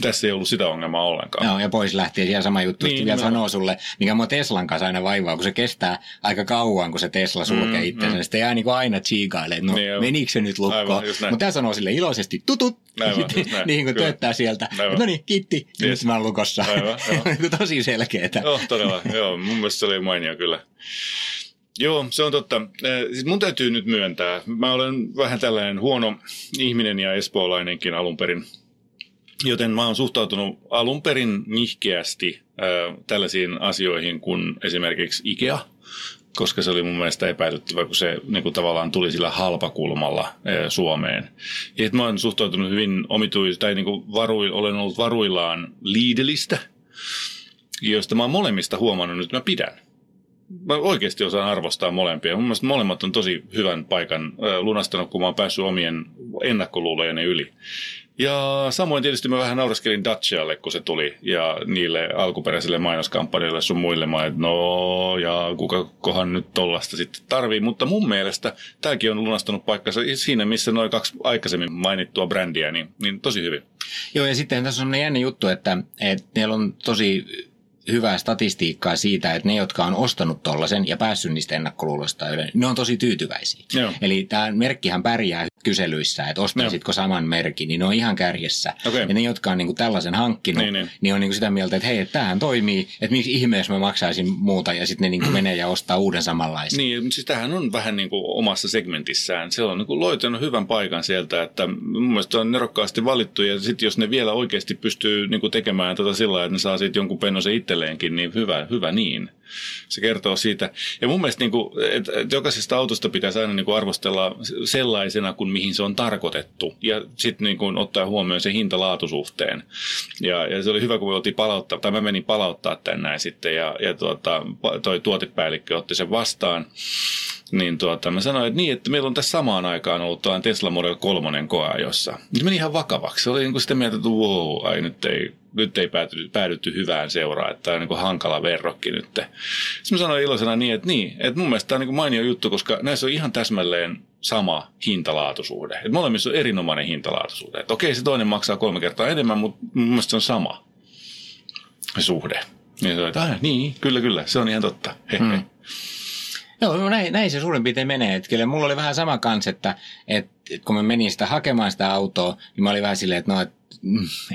A: Tässä ei ollut sitä ongelmaa ollenkaan.
B: Joo, ja pois lähti ja siellä sama juttu.
A: Niin,
B: vielä sanoo sulle, mikä mua Teslan kanssa aina vaivaa, kun se kestää aika kauan, kun se Tesla sulkee
A: Mm,
B: itsensä. Mm. Sitten jää niin kuin aina tsiikailee, että no
A: Niin
B: menikö se nyt lukkoon. Mutta tämä sanoo sille iloisesti tutut. Sitten
A: näin,
B: niin kuin tööttää sieltä. No niin, kiitti.
A: Yes.
B: Nyt mä oon lukossa.
A: Aivan.
B: Niin Tosi selkeetä.
A: Joo, todella. Joo, mun mielestä se oli mainio kyllä. Joo, se on totta. Siis mun täytyy nyt myöntää. Mä olen vähän tällainen huono ihminen ja espoolainenkin alun perin. Joten mä oon suhtautunut alun perin nihkeästi äh, tällaisiin asioihin kuin esimerkiksi IKEA, koska se oli mun mielestä epäilyttävä, kun se niin kuin tavallaan tuli sillä halpakulmalla äh, Suomeen. Ja mä oon suhtautunut hyvin omituisesti, tai niin kuin varui, olen ollut varuillaan Lidlistä, joista mä oon molemmista huomannut nyt, mä pidän. Mä oikeasti osaan arvostaa molempia. Mun mielestä molemmat on tosi hyvän paikan lunastanut, kun mä oon päässyt omien ennakkoluulojeni yli. Ja samoin tietysti mä vähän nauraskelin Dacialle, kun se tuli, ja niille alkuperäisille mainoskampanjoille sun muille. Mä että no, ja kuka kohan nyt tollasta sitten tarvii. Mutta mun mielestä tämäkin on lunastanut paikkansa siinä, missä noin kaksi aikaisemmin mainittua brändiä, niin, niin tosi hyvin.
B: Joo, ja sitten tässä on jännä juttu, että, että meillä on tosi hyvää statistiikkaa siitä, että ne, jotka on ostanut tollasen ja päässyt niistä ennakkoluuloista yli, ne on tosi tyytyväisiä.
A: Joo.
B: Eli tämä merkkihän pärjää kyselyissä, että ostaisitko saman merkin, niin ne on ihan kärjessä.
A: Okei.
B: Ja ne, jotka on niinku tällaisen hankkinut,
A: Niin,
B: niin,
A: niin.
B: niin. on niinku sitä mieltä, että hei, että tämähän toimii, että miksi ihmeessä mä maksaisin muuta, ja sitten ne niinku menee ja ostaa uuden samanlaisen.
A: Niin, mutta siis tämähän on vähän niin kuin omassa segmentissään. Se on niin kuin löytänyt hyvän paikan sieltä, että mun mielestä on nerokkaasti valittu ja sitten jos ne vielä oikeasti pystyy niin kuin tekemään tätä sillä että ne saa siitä jonkun pennosen itselleenkin, niin hyvä, hyvä niin. Se kertoo siitä. Ja mun mielestä, niin kuin, että, jokaisesta autosta pitäisi aina niin kuin arvostella sellaisena kuin mihin se on tarkoitettu. Ja sitten niin ottaa huomioon se hinta-laatusuhteen. Ja, ja se oli hyvä, kun me oltiin palauttaa, tai mä menin palauttaa tän näin sitten, ja, ja tuota, toi tuotepäällikkö otti sen vastaan. Niin tuota, mä sanoin, että niin, että meillä on tässä samaan aikaan ollut tuollainen Tesla Model 3 koeajossa. Nyt meni ihan vakavaksi. Se oli niin kuin sitä mieltä, että wow, ai nyt ei, nyt ei päätynyt, päädytty hyvään seuraan, että tämä on niin hankala verrokki nyt. Sitten mä sanoin iloisena niin, että niin, että mun mielestä tämä on niin mainio juttu, koska näissä on ihan täsmälleen sama hintalaatusuhde. Että molemmissa on erinomainen hintalaatusuhde. Että okei, se toinen maksaa kolme kertaa enemmän, mutta mun mielestä se on sama se suhde. Niin että "Ah, niin, kyllä, kyllä, se on ihan totta. He, he.
B: Mm. Joo, no näin, näin se suurin piirtein menee. Että kyllä mulla oli vähän sama kans, että, että kun mä menin sitä hakemaan sitä autoa, niin mä olin vähän silleen, että no, että mm,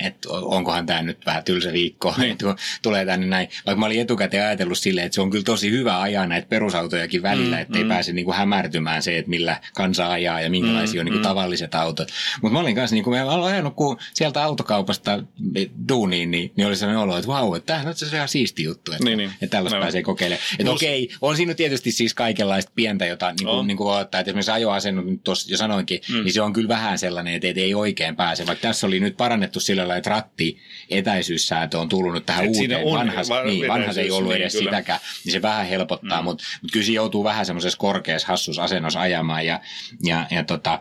B: että onkohan tämä nyt vähän tylsä viikko,
A: Niin.
B: että tulee tänne näin. Vaikka mä olin etukäteen ajatellut silleen, että se on kyllä tosi hyvä ajaa näitä perusautojakin välillä,
A: Mm,
B: mm, ettei
A: mm.
B: mm. pääse niinku hämärtymään se, että millä kansa ajaa ja minkälaisia
A: Mm,
B: mm, on niinku
A: mm.
B: tavalliset autot. Mutta mä olin kanssa, niinku, mä olen ajanut kun sieltä autokaupasta duuniin, niin, niin oli sellainen olo, että vau, että tämähän on asiassa ihan siisti juttu, että,
A: Niin, niin.
B: että tällaista
A: Aivan.
B: pääsee kokeilemaan. Että
A: Plus-
B: okei, on siinä tietysti siis kaikenlaista pientä, jota niin
A: On.
B: kuin, niin kuin voi ottaa, että esimerkiksi ajoasennut nyt tuossa jo sanoinkin,
A: Mm.
B: mm. niin se on kyllä vähän sellainen, että et ei oikein pääse. Vaikka tässä oli nyt parannettu sillä lailla, että ratti etäisyyssäätö on tullut nyt tähän
A: Et
B: uuteen.
A: on
B: Vanhas,
A: va-
B: niin, vanhas ei ollut
A: niin,
B: edes
A: kyllä.
B: sitäkään, niin se vähän helpottaa, mm. mutta mut kyllä se joutuu vähän semmoisessa korkeassa hassus asennossa ajamaan ja, ja, ja tota,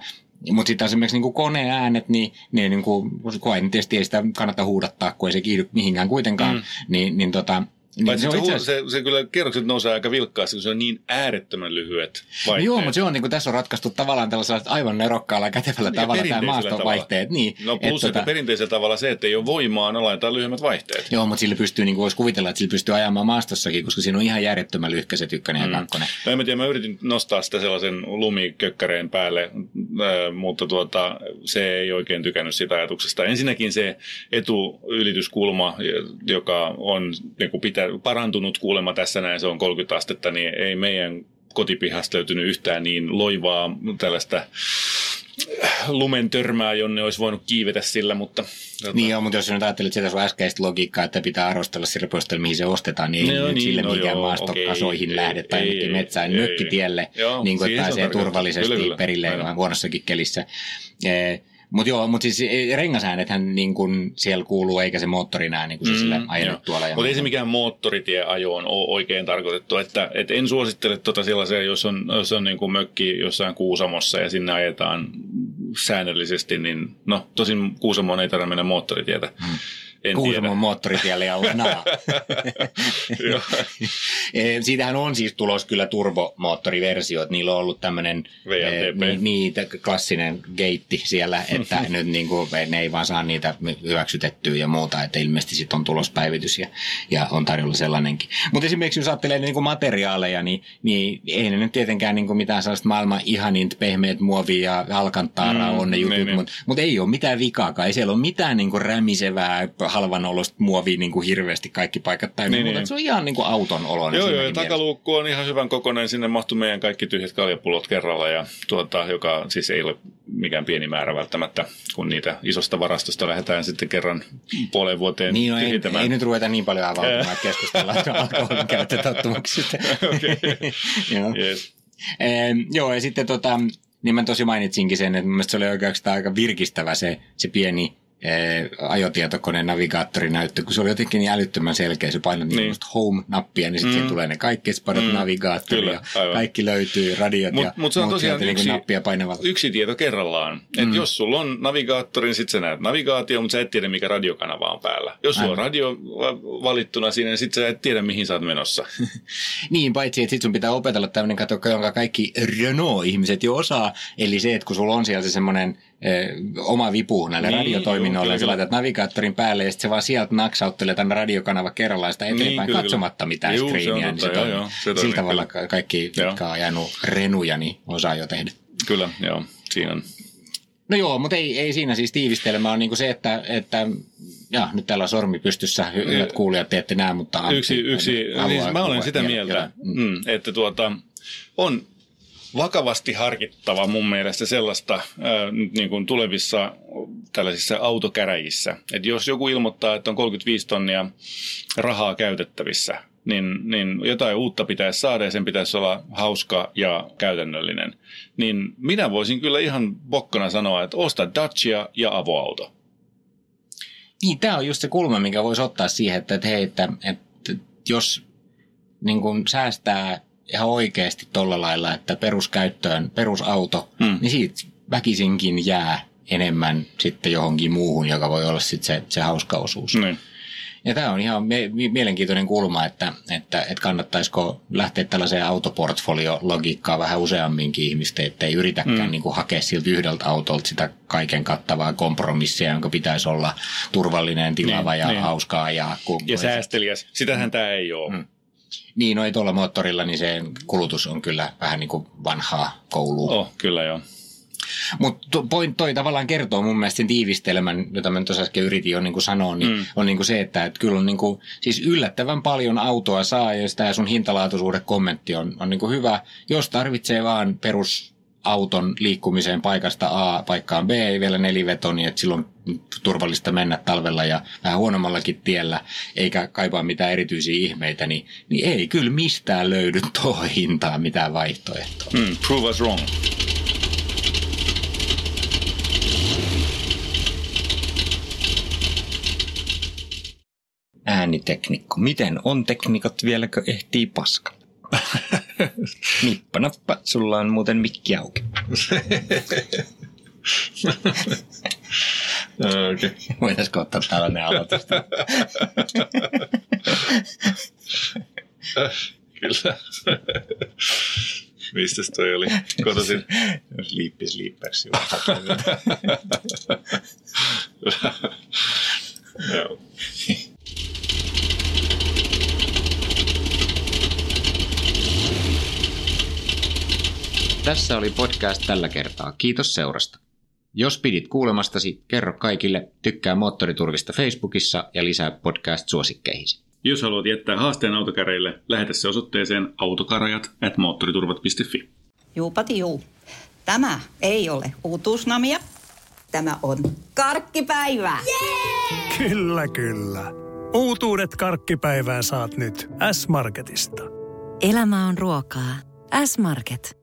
B: mutta sitten esimerkiksi niinku koneäänet, niin, niin niinku, koe, niin tietysti ei sitä kannata huudattaa, kun ei se kiihdy mihinkään kuitenkaan,
A: mm.
B: niin, niin tota, niin
A: Paitsi
B: se
A: se,
B: on itse
A: se, se, se, kyllä kerrokset nousee aika vilkkaasti, kun se on niin äärettömän lyhyet vaihteet.
B: Joo, mutta se on, niin kuin, tässä on ratkaistu tavallaan tällaisella aivan nerokkaalla ja kätevällä
A: Ja
B: tavalla tämä maastovaihteet. Niin,
A: No plus,
B: et
A: että perinteisellä tavalla se, että ei ole voimaa, ne laitetaan lyhyemmät vaihteet.
B: Joo, mutta sillä pystyy, niin kuin voisi kuvitella, että sillä pystyy ajamaan maastossakin, koska siinä on ihan järjettömän lyhkäiset ykkönen
A: Mm.
B: ja kakkonen.
A: No en mä tiedä, mä yritin nostaa sitä sellaisen lumikökkäreen päälle, äh, mutta tuota, se ei oikein tykännyt sitä ajatuksesta. Ensinnäkin se etuyrityskulma, joka on niin kuin pitä, parantunut kuulemma tässä näin, se on 30 astetta, niin ei meidän kotipihasta löytynyt yhtään niin loivaa tällaista lumen törmää, jonne olisi voinut kiivetä sillä, mutta... Tota,
B: Niin joo, mutta jos nyt ajattelet sitä sun äskeistä logiikkaa, että pitää arvostella sillä perusteella, mihin se ostetaan, niin ei
A: No
B: nyt
A: niin,
B: sille
A: no
B: mikään
A: joo,
B: maastokasoihin
A: okei,
B: lähde tai
A: ei, ei,
B: metsään
A: ei,
B: nökkitielle,
A: Joo,
B: niin kuin, pääsee turvallisesti
A: Kyllä, kyllä.
B: perille vähän huonossakin kelissä. Mutta joo, mutta siis eh, rengasäänethän niin kuin siellä kuuluu, eikä se moottorin ääni, kun se
A: Mm, joo.
B: tuolla. Ja
A: Mutta ei se mikään moottoritieajoon ole oikein tarkoitettu. Että, et en suosittele tuota sellaisia, jos on, jos on niin kuin mökki jossain Kuusamossa ja sinne ajetaan säännöllisesti, niin no tosin Kuusamoon ei tarvitse mennä moottoritietä.
B: Hmm.
A: En
B: Kuusamon moottoritielle ja.
A: Joo.
B: Eh, Siitähän on siis tulos kyllä turbomoottoriversio, että niillä on ollut tämmöinen niin, niin, t- klassinen geitti siellä, että nyt niin kuin, ne ei vaan saa niitä hyväksytettyä ja muuta, että ilmeisesti sitten on tulospäivitys ja, ja on tarjolla sellainenkin. Mutta esimerkiksi jos ajattelee niin kuin materiaaleja, niin, niin ei ne nyt tietenkään niin kuin mitään sellaista maailman ihaninta pehmeät muovia ja alkantaaraa
A: Mm,
B: on ne jutut,
A: niin, niin.
B: mutta mut ei ole mitään vikaakaan. Ei siellä ole mitään niin kuin rämisevää, halvanolosta muovia niin kuin hirveästi kaikki paikat täynnä,
A: Niin,
B: mutta
A: niin.
B: se on ihan niin kuin auton oloinen.
A: Joo, joo, ja takaluukku on ihan hyvän kokoinen. Sinne mahtuu meidän kaikki tyhjät kaljapullot kerralla, ja tuota, joka siis ei ole mikään pieni määrä välttämättä, kun niitä isosta varastosta lähdetään sitten kerran puoleen vuoteen
B: Niin, no ei, ei nyt ruveta niin paljon avautumaan, että keskustellaan alkoholin käyttötottumuksista.
A: Okei.
B: joo.
A: Yes.
B: Ehm, joo, ja sitten tota, niin mä tosi mainitsinkin sen, että mun se oli oikeastaan aika virkistävä se, se pieni eh, ajotietokoneen navigaattorinäyttö, kun se oli jotenkin niin älyttömän selkeä. Se painoi niin.
A: Niin.
B: home-nappia, niin sitten mm. tulee ne kaikki spadot mm. navigaattori
A: Kyllä,
B: kaikki löytyy, radiot
A: Mut-
B: ja
A: mut se on tosiaan
B: sieltä niin kuin
A: yksi-
B: nappia painavalla.
A: Yksi tieto kerrallaan. Et
B: Mm.
A: jos sulla on navigaattori, niin sit sä näet navigaatio, mutta sä et tiedä, mikä radiokanava on päällä. Jos sulla on
B: Aivan.
A: radio va- valittuna siinä, niin sit sä et tiedä, mihin sä oot menossa.
B: Niin, paitsi että sit sun pitää opetella tämmöinen kato, jonka kaikki Renault-ihmiset jo osaa. Eli se, että kun sulla on siellä se semmoinen oma vipu näille
A: Niin,
B: niin, radiotoiminnoille,
A: joo,
B: sä laitat navigaattorin päälle, ja sitten se vaan sieltä naksauttelee tänne radiokanava kerrallaan sitä eteenpäin
A: Niin, kyllä,
B: katsomatta mitään
A: Juu, se on totta,
B: niin
A: joo, joo, se
B: Sillä tavalla
A: kyllä.
B: ka- kaikki,
A: Joo.
B: jotka on ajanut renuja, niin osaa jo tehdä.
A: Kyllä, joo, siinä on.
B: No joo, mutta ei, ei siinä siis tiivistelmä on niinku se, että, että ja, nyt täällä on sormi pystyssä, hy- hyvät kuulijat, te ette näe, mutta
A: Yksi, yksi niin mä olen sitä mieltä,
B: jotain. Mm.
A: mm, että tuota, on vakavasti harkittava mun mielestä sellaista nyt niin kuin tulevissa tällaisissa autokäräjissä, että jos joku ilmoittaa, että on 35 tonnia rahaa käytettävissä, niin, niin jotain uutta pitäisi saada ja sen pitäisi olla hauska ja käytännöllinen. Niin minä voisin kyllä ihan bokkana sanoa, että osta Dacia ja avoauto.
B: Niin, tämä on just se kulma, mikä voisi ottaa siihen, että, että hei, että, että jos niin kun säästää ihan oikeasti tolla lailla, että peruskäyttöön perusauto, mm. niin siitä väkisinkin jää enemmän sitten johonkin muuhun, joka voi olla sitten se, se hauska osuus. Mm. Ja tämä on ihan mielenkiintoinen kulma, että, että, että kannattaisiko lähteä tällaiseen autoportfolio-logiikkaan vähän useamminkin ihmistä, että ei yritäkään mm. niin kuin hakea siltä yhdeltä autolta sitä kaiken kattavaa kompromissia, jonka pitäisi olla turvallinen, tilava
A: Niin,
B: ja
A: niin.
B: hauskaa. Ja, kun,
A: Ja säästeliäs. Sitähän tämä ei ole.
B: Mm. Niin, no ei tuolla moottorilla, niin se kulutus on kyllä vähän niin kuin vanhaa koulua.
A: Oh, kyllä joo.
B: Mutta toi, toi tavallaan kertoo mun mielestä sen tiivistelmän, jota mä tuossa äsken yritin jo niin kuin sanoa, niin mm. on niin kuin se, että et kyllä on niin kuin, siis yllättävän paljon autoa saa, ja sitä sun hintalaatuisuuden kommentti on, on niin kuin hyvä. Jos tarvitsee vaan perus auton liikkumiseen paikasta A paikkaan B, ei vielä neliveto, niin että silloin turvallista mennä talvella ja vähän huonommallakin tiellä, eikä kaipaa mitään erityisiä ihmeitä, niin, niin ei kyllä mistään löydy tuohon hintaan mitään vaihtoehtoa.
A: Mm, prove us wrong.
B: ääniteknikko. Miten on teknikot vieläkö ehtii paskalle? Nippanappa, sulla on muuten mikki auki.
A: Okay.
B: Voitaisiko ottaa tällainen aloitus?
A: Kyllä. Mistäs toi oli? Kotosin.
B: Sleepy Sleepers.
A: Joo.
B: Tässä oli podcast tällä kertaa. Kiitos seurasta. Jos pidit kuulemastasi, kerro kaikille, tykkää Moottoriturvista Facebookissa ja lisää podcast-suosikkeihisi.
A: Jos haluat jättää haasteen autokäreille, lähetä se osoitteeseen autokarajat at moottoriturvat.fi.
C: Juupati juu. Tämä ei ole uutuusnamia. Tämä on karkkipäivää.
D: Kyllä, kyllä. Uutuudet karkkipäivään saat nyt S-Marketista.
E: Elämä on ruokaa. S-Market.